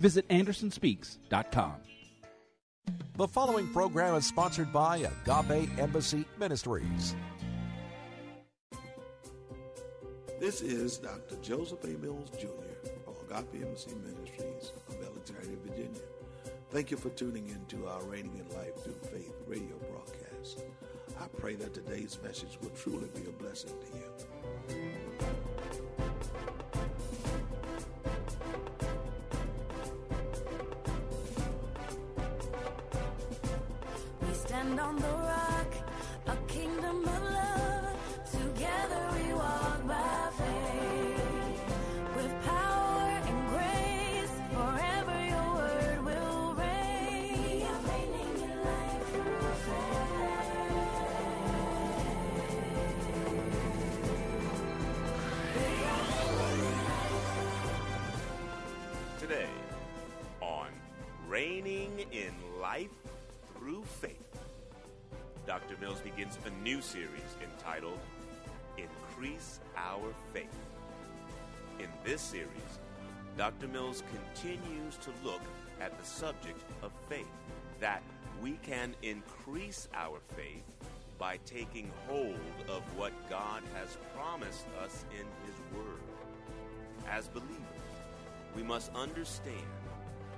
Visit AndersonSpeaks.com. The following program is sponsored by Agape Embassy Ministries. This is Dr. Joseph A. Mills Jr. of Agape Embassy Ministries of Alexandria, Virginia. Thank you for tuning in to our Reigning in Life Through Faith radio broadcast. I pray that today's message will truly be a blessing to you. Dr. Mills begins a new series entitled Increase Our Faith. In this series, Dr. Mills continues to look at the subject of faith, that we can increase our faith by taking hold of what God has promised us in His Word. As believers, we must understand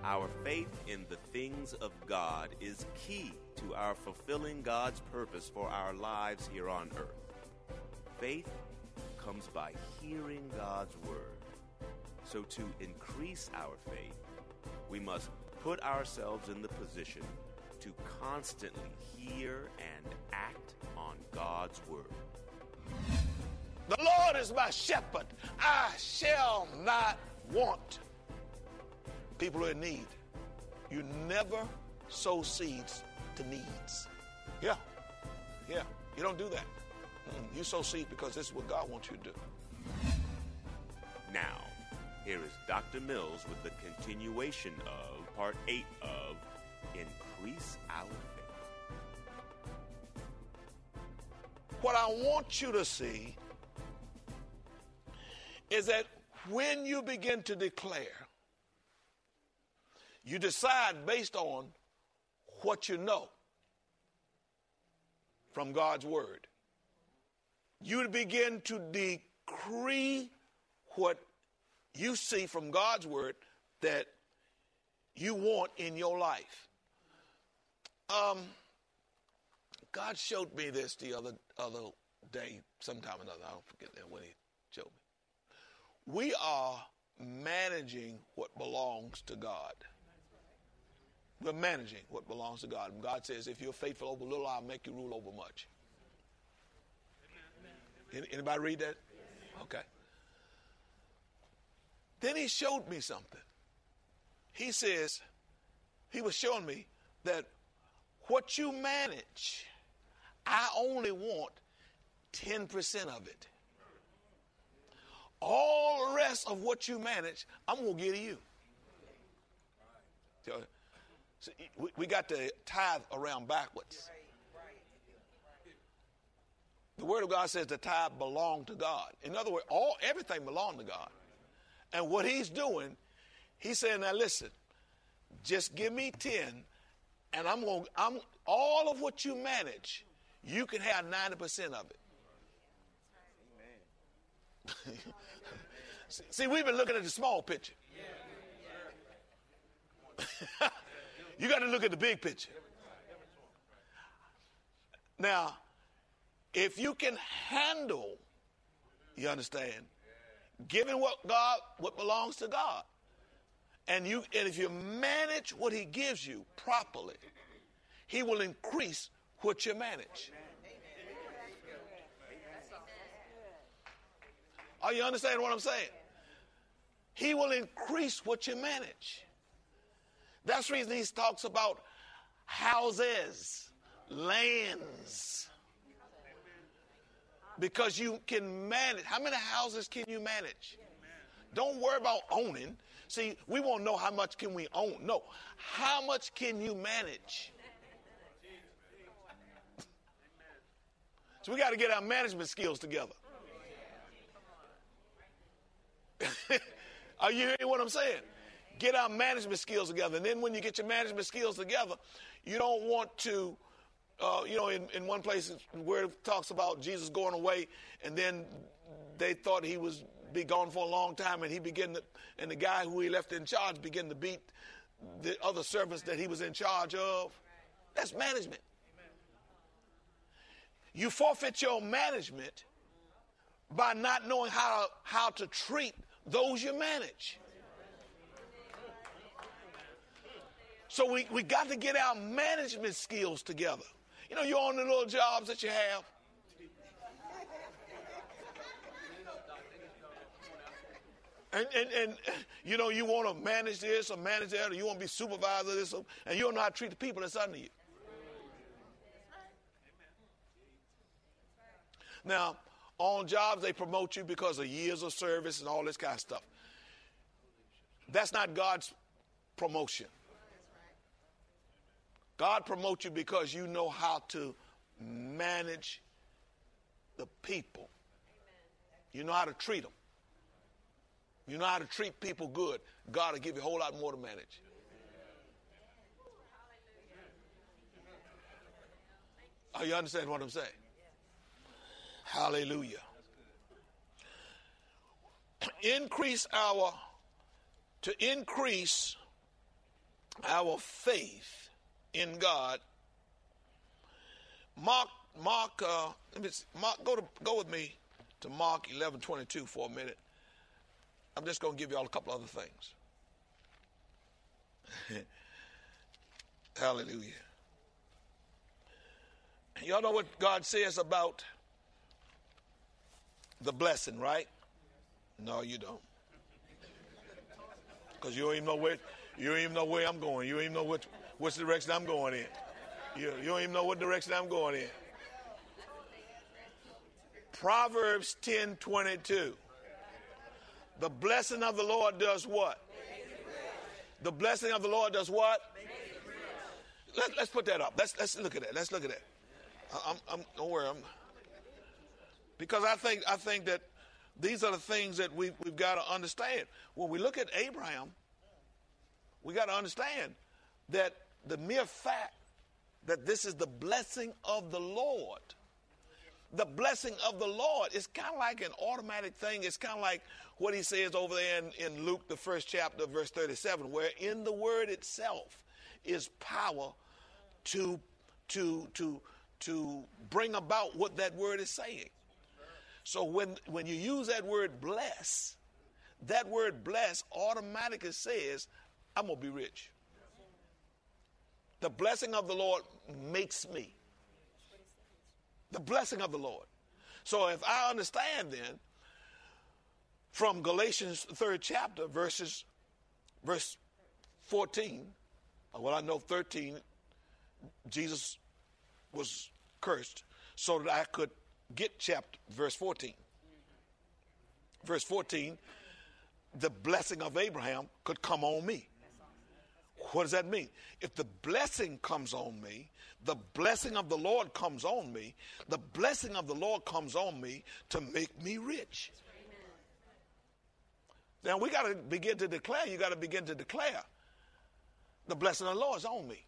our faith in the things of God is key to our fulfilling God's purpose for our lives here on earth. Faith comes by hearing God's word. So, to increase our faith, we must put ourselves in the position to constantly hear and act on God's word. The Lord is my shepherd. I shall not want. People are in need. You never sow seeds to needs. Yeah. Yeah. You don't do that. Mm, You sow seeds because this is what God wants you to do. Now, here is Dr. Mills with the continuation of part 8 of Increase Our Faith. What I want you to see is that when you begin to declare, you decide based on what you know from God's word. You begin to decree what you see from God's word that you want in your life. Um, God showed me this the other other day, sometime or another. I don't forget that when He showed me. We are managing what belongs to God. We're managing what belongs to God. And God says, if you're faithful over little, I'll make you rule over much. Any- Anybody read that? Okay. Then he showed me something. He says, he was showing me that what you manage, I only want 10% of it. All the rest of what you manage, I'm going to give to you. See, we, we got to tithe around backwards. The Word of God says the tithe belonged to God. In other words, all everything belonged to God. And what He's doing, He's saying, now listen, just give me 10, and I'm going, I'm all of what you manage, you can have 90% of it. See, we've been looking at the small picture. you got to look at the big picture. Now, if you can handle, you understand, giving what God, what belongs to God, and you, and if you manage what He gives you properly, He will increase what you manage. Are you understanding what I'm saying? He will increase what you manage. That's the reason he talks about houses, lands. Because you can manage. How many houses can you manage? Don't worry about owning. See, we won't know how much can we own. No. How much can you manage? So we got to get our management skills together. Are you hearing what I'm saying? Get our management skills together. And then when you get your management skills together, you don't want to, uh, you know, in, in one place where it talks about Jesus going away, and then they thought he was be gone for a long time, and he began to, and the guy who he left in charge began to beat the other servants that he was in charge of. That's management. You forfeit your management by not knowing how, how to treat those you manage. So we, we got to get our management skills together. You know, you're on the little jobs that you have. And, and, and you know, you want to manage this or manage that, or you want to be supervisor of this, and you don't know how to treat the people that's under you. Now, on jobs, they promote you because of years of service and all this kind of stuff. That's not God's promotion. God promotes you because you know how to manage the people. You know how to treat them. You know how to treat people good. God will give you a whole lot more to manage. Are you understand what I'm saying? Hallelujah. Increase our, to increase our faith in God. Mark, Mark, uh, let me, Mark, go to go with me to Mark eleven twenty two for a minute. I'm just going to give you all a couple other things. Hallelujah. Y'all know what God says about the blessing, right? No, you don't. Because you don't even know where you don't even know where I'm going. You don't even know what which direction I'm going in. You, you don't even know what direction I'm going in. Proverbs 10 22. The blessing of the Lord does what? The blessing of the Lord does what? Let, us put that up. Let's, let's look at that. Let's look at that. I'm, I'm, don't worry. I'm, because I think, I think that these are the things that we've, we've got to understand. When we look at Abraham, we got to understand that the mere fact that this is the blessing of the Lord, the blessing of the Lord is kind of like an automatic thing. It's kind of like what he says over there in, in Luke, the first chapter, verse 37, where in the word itself is power to, to, to, to bring about what that word is saying. So when, when you use that word bless, that word bless automatically says, I'm going to be rich. The blessing of the Lord makes me. The blessing of the Lord. So if I understand then from Galatians third chapter verses verse 14, uh, well I know 13 Jesus was cursed so that I could get chapter verse 14. Verse 14, the blessing of Abraham could come on me. What does that mean? If the blessing comes on me, the blessing of the Lord comes on me, the blessing of the Lord comes on me to make me rich. Now we got to begin to declare, you got to begin to declare the blessing of the Lord is on me.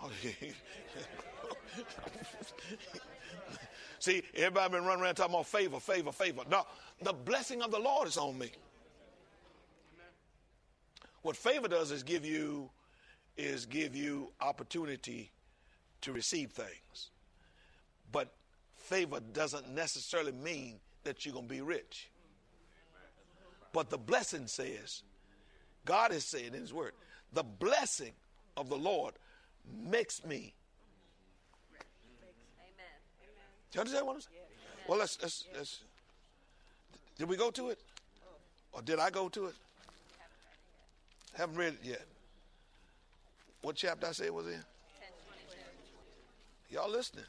See, everybody been running around talking about favor, favor, favor. No, the blessing of the Lord is on me. What favor does is give you is give you opportunity to receive things. But favor doesn't necessarily mean that you're going to be rich. But the blessing says, God is saying in His Word, the blessing of the Lord makes me. Amen. Do you understand what I'm saying? Well, let's, let's, let's. Did we go to it? Oh. Or did I go to it? Haven't read it yet. What chapter I say was in? Y'all listening?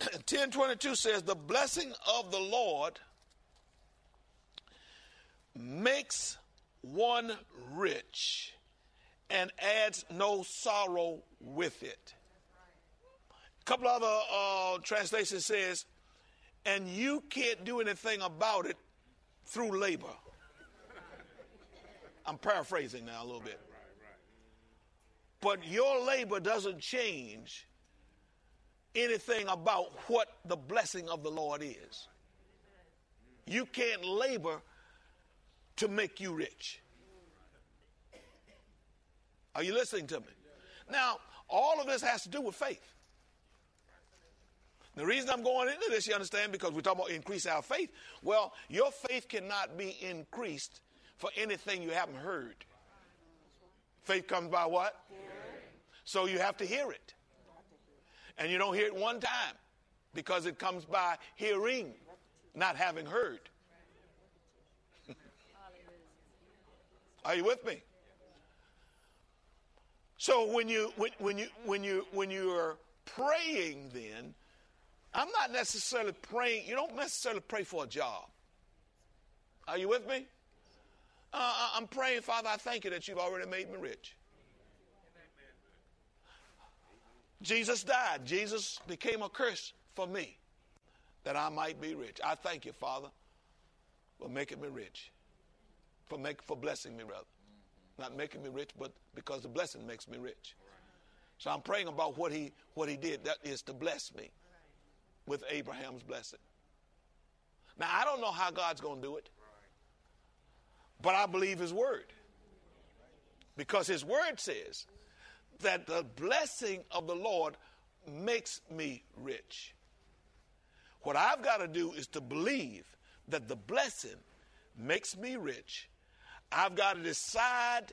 1022 says, The blessing of the Lord makes one rich and adds no sorrow with it. A couple other uh, translations says, and you can't do anything about it through labor. I'm paraphrasing now a little bit. But your labor doesn't change anything about what the blessing of the Lord is. You can't labor to make you rich. Are you listening to me? Now, all of this has to do with faith. The reason I'm going into this, you understand, because we're talking about increase our faith. Well, your faith cannot be increased for anything you haven't heard. Faith comes by what? So you have to hear it. And you don't hear it one time because it comes by hearing, not having heard. Are you with me? So when you when, when you when you when you are praying then I'm not necessarily praying you don't necessarily pray for a job. Are you with me? Uh, I'm praying, Father, I thank you that you've already made me rich. Jesus died. Jesus became a curse for me that I might be rich. I thank you, Father, for making me rich, for, make, for blessing me, rather. Not making me rich, but because the blessing makes me rich. So I'm praying about what he, what he did, that is to bless me with Abraham's blessing. Now, I don't know how God's going to do it, but I believe his word. Because his word says, that the blessing of the Lord makes me rich. What I've got to do is to believe that the blessing makes me rich. I've got to decide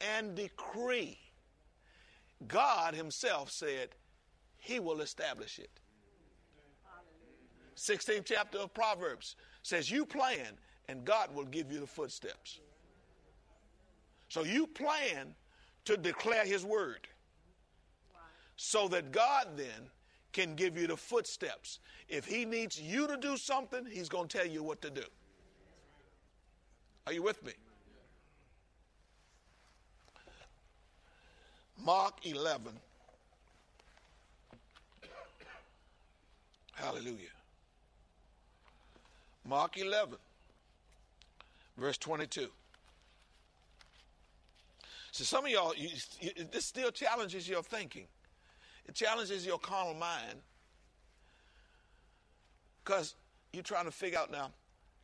and decree. God Himself said He will establish it. 16th chapter of Proverbs says, You plan, and God will give you the footsteps. So you plan to declare his word. So that God then can give you the footsteps. If he needs you to do something, he's going to tell you what to do. Are you with me? Mark 11. Hallelujah. Mark 11, verse 22. So some of y'all, you, you, this still challenges your thinking. It challenges your carnal mind because you're trying to figure out now,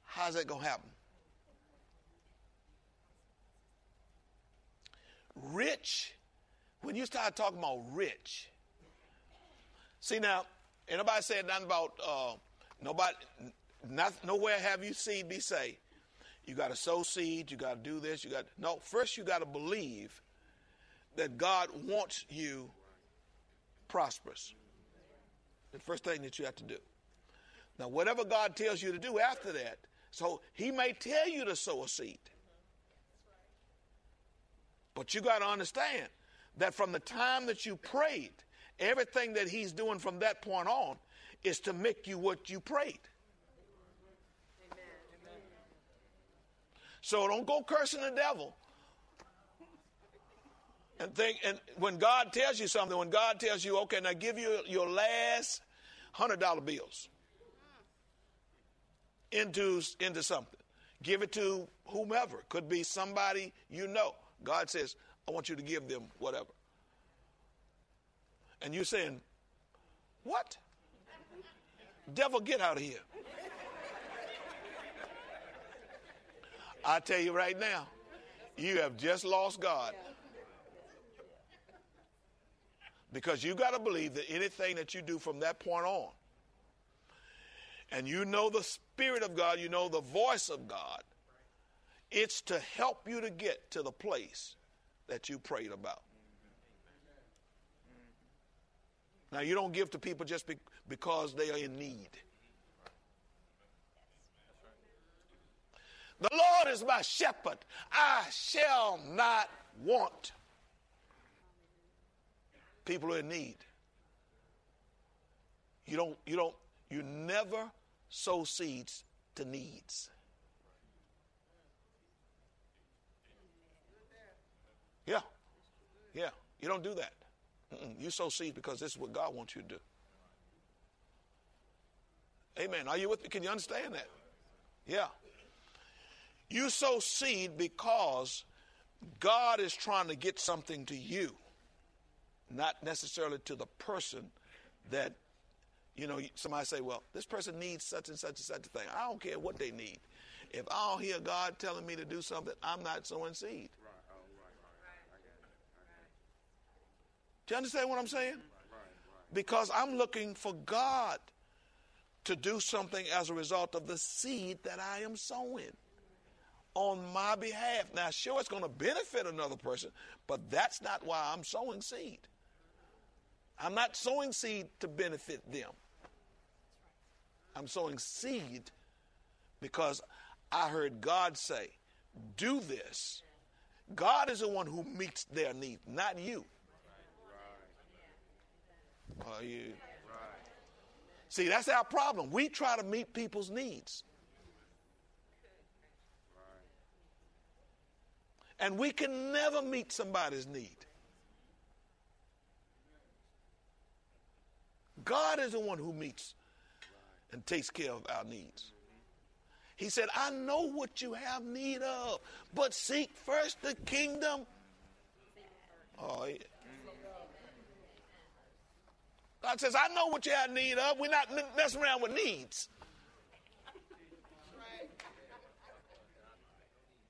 how's that going to happen? Rich, when you start talking about rich, see now, anybody said nothing about uh, nobody, not, nowhere have you seen me say you got to sow seed, you got to do this, you got no, first you got to believe that God wants you prosperous. The first thing that you have to do. Now, whatever God tells you to do after that, so He may tell you to sow a seed. But you got to understand that from the time that you prayed, everything that He's doing from that point on is to make you what you prayed. So don't go cursing the devil. And think, and when God tells you something, when God tells you, okay, now give you your last hundred dollar bills into into something, give it to whomever. Could be somebody you know. God says, I want you to give them whatever. And you're saying, what? Devil, get out of here. I tell you right now, you have just lost God. Because you got to believe that anything that you do from that point on, and you know the Spirit of God, you know the voice of God, it's to help you to get to the place that you prayed about. Now, you don't give to people just because they are in need. The Lord is my shepherd. I shall not want. People are in need. You don't, you don't, you never sow seeds to needs. Yeah. Yeah. You don't do that. Mm-mm. You sow seeds because this is what God wants you to do. Amen. Are you with me? Can you understand that? Yeah. You sow seed because God is trying to get something to you, not necessarily to the person that, you know, somebody say, well, this person needs such and such and such a thing. I don't care what they need. If I don't hear God telling me to do something, I'm not sowing seed. Do you understand what I'm saying? Because I'm looking for God to do something as a result of the seed that I am sowing on my behalf. Now, sure, it's going to benefit another person, but that's not why I'm sowing seed. I'm not sowing seed to benefit them. I'm sowing seed because I heard God say, do this. God is the one who meets their need, not you. Are you? See, that's our problem. We try to meet people's needs. And we can never meet somebody's need. God is the one who meets and takes care of our needs. He said, I know what you have need of, but seek first the kingdom. Oh, yeah. God says, I know what you have need of. We're not messing around with needs.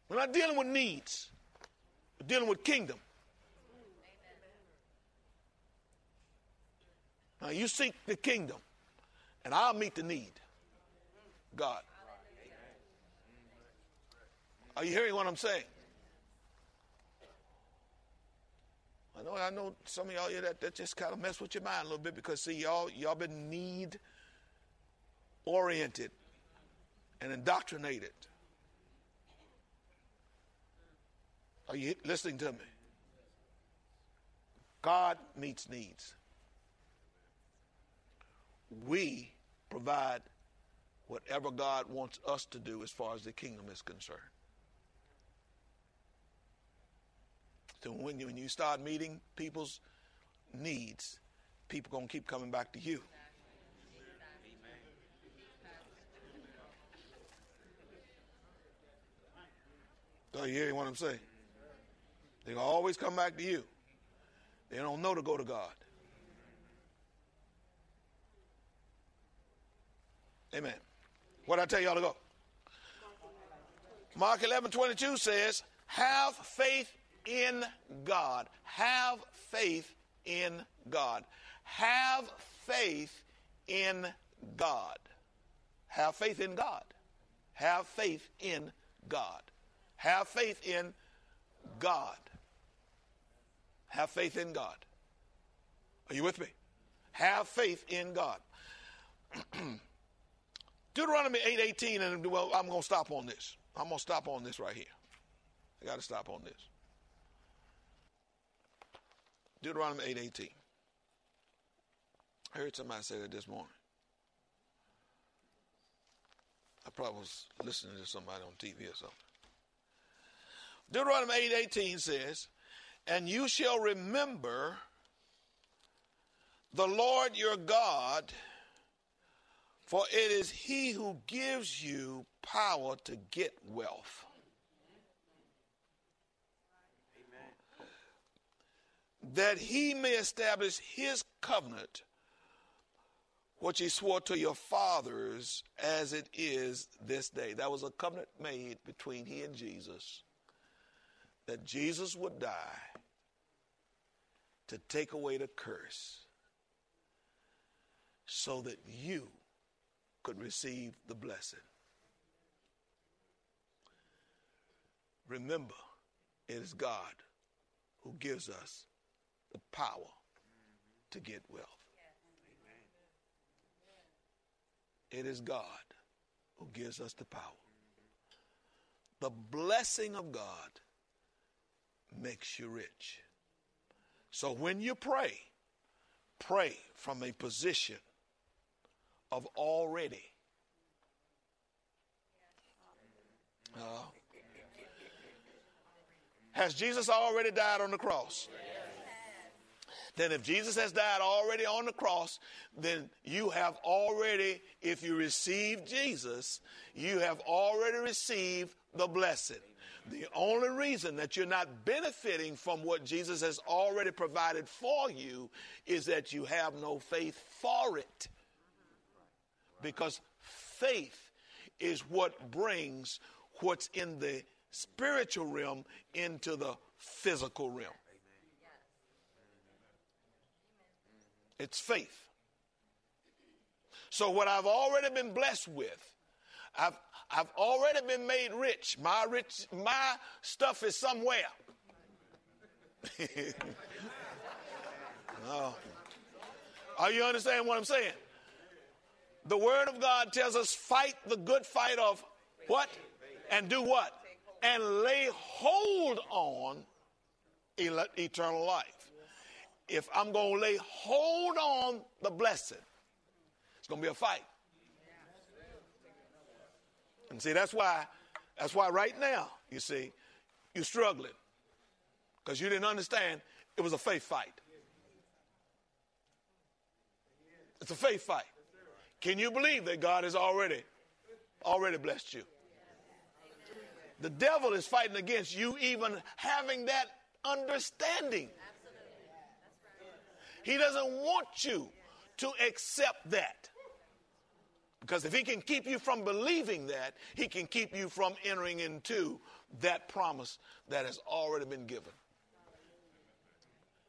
We're not dealing with needs. Dealing with kingdom. Now you seek the kingdom, and I'll meet the need. God. Are you hearing what I'm saying? I know, I know some of y'all that, that just kind of mess with your mind a little bit because see y'all y'all been need oriented and indoctrinated. Are you listening to me? God meets needs. We provide whatever God wants us to do as far as the kingdom is concerned. So when you, when you start meeting people's needs, people going to keep coming back to you. Are you hearing what I'm saying? They always come back to you. They don't know to go to God. Amen. What I tell y'all to go? Mark 11, 22 says, have faith in God. Have faith in God. Have faith in God. Have faith in God. Have faith in God. Have faith in God. Have faith in God. Are you with me? Have faith in God. Deuteronomy 8:18 and well I'm going to stop on this. I'm going to stop on this right here. I got to stop on this. Deuteronomy 8:18. I heard somebody say that this morning. I probably was listening to somebody on TV or something. Deuteronomy 8:18 says, "And you shall remember the Lord your God, for it is he who gives you power to get wealth." that he may establish his covenant, which he swore to your fathers as it is this day. That was a covenant made between he and Jesus that Jesus would die to take away the curse so that you could receive the blessing. Remember, it is God who gives us the power to get wealth. It is God who gives us the power. the blessing of God makes you rich. So when you pray, pray from a position of already. Uh, has Jesus already died on the cross? Then, if Jesus has died already on the cross, then you have already, if you receive Jesus, you have already received the blessing. The only reason that you're not benefiting from what Jesus has already provided for you is that you have no faith for it. Because faith is what brings what's in the spiritual realm into the physical realm. It's faith. So what I've already been blessed with, I've I've already been made rich. My rich my stuff is somewhere. oh. Are you understand what I'm saying? The word of God tells us fight the good fight of what? And do what? And lay hold on eternal life if I'm going to lay hold on the blessing, it's going to be a fight. And see, that's why, that's why right now, you see, you're struggling because you didn't understand it was a faith fight. It's a faith fight. Can you believe that God has already, already blessed you? The devil is fighting against you even having that understanding. He doesn't want you to accept that. Because if he can keep you from believing that, he can keep you from entering into that promise that has already been given.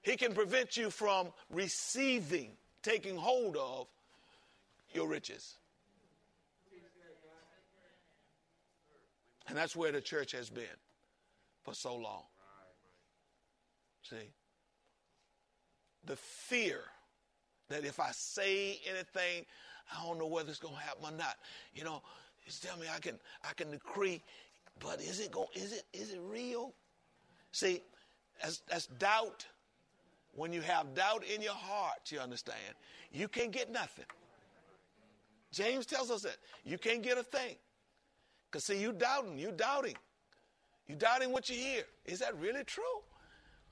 He can prevent you from receiving, taking hold of your riches. And that's where the church has been for so long. See? the fear that if I say anything, I don't know whether it's going to happen or not. You know, he's telling me I can I can decree, but is it going? Is it is it real? See, that's, that's doubt. When you have doubt in your heart, you understand, you can't get nothing. James tells us that you can't get a thing. Because see, you doubting, you doubting. You doubting what you hear. Is that really true?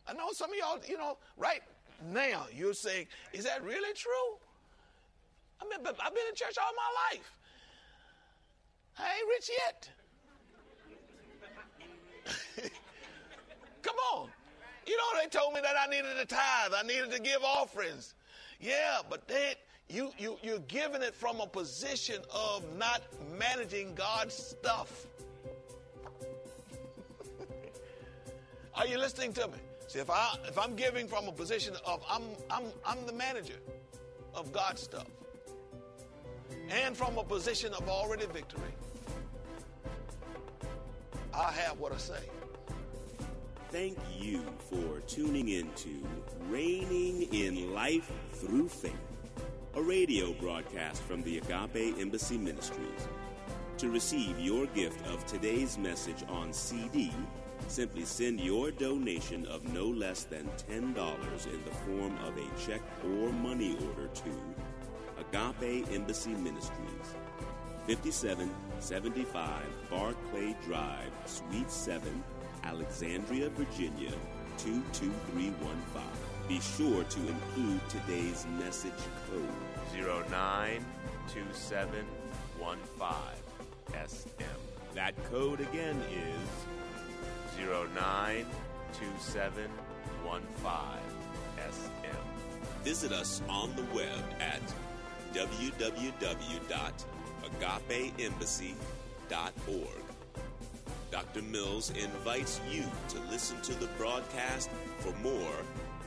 I know some of y'all, you know, right now you're saying, is that really true? I mean, I've been in church all my life. I ain't rich yet. Come on. You know, they told me that I needed to tithe, I needed to give offerings. Yeah, but then you, you, you're giving it from a position of not managing God's stuff. Are you listening to me? See, if I if I'm giving from a position of I'm I'm I'm the manager of God's stuff, and from a position of already victory, I have what I say. Thank you for tuning in to Reigning in Life Through Faith, a radio broadcast from the Agape Embassy Ministries. To receive your gift of today's message on CD, Simply send your donation of no less than $10 in the form of a check or money order to Agape Embassy Ministries, 5775 Barclay Drive, Suite 7, Alexandria, Virginia, 22315. Be sure to include today's message code 092715 SM. That code again is 092715SM. Visit us on the web at www.agapeembassy.org. Dr. Mills invites you to listen to the broadcast for more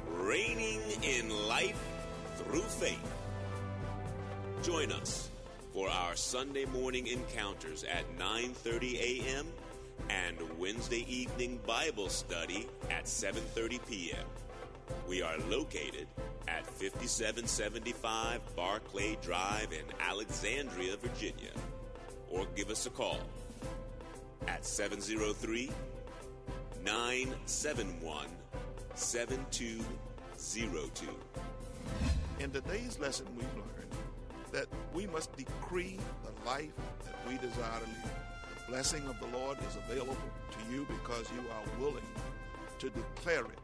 Reigning in Life Through Faith. Join us for our Sunday morning encounters at 9:30 a.m and Wednesday evening Bible study at 7:30 p.m. We are located at 5775 Barclay Drive in Alexandria, Virginia. Or give us a call at 703 971 7202. In today's lesson, we've learned that we must decree the life that we desire to live. The blessing of the Lord is available to you because you are willing to declare it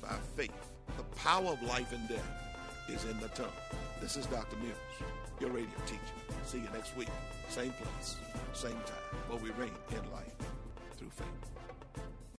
by faith. The power of life and death is in the tongue. This is Dr. Mills, your radio teacher. See you next week, same place, same time, where we reign in life through faith.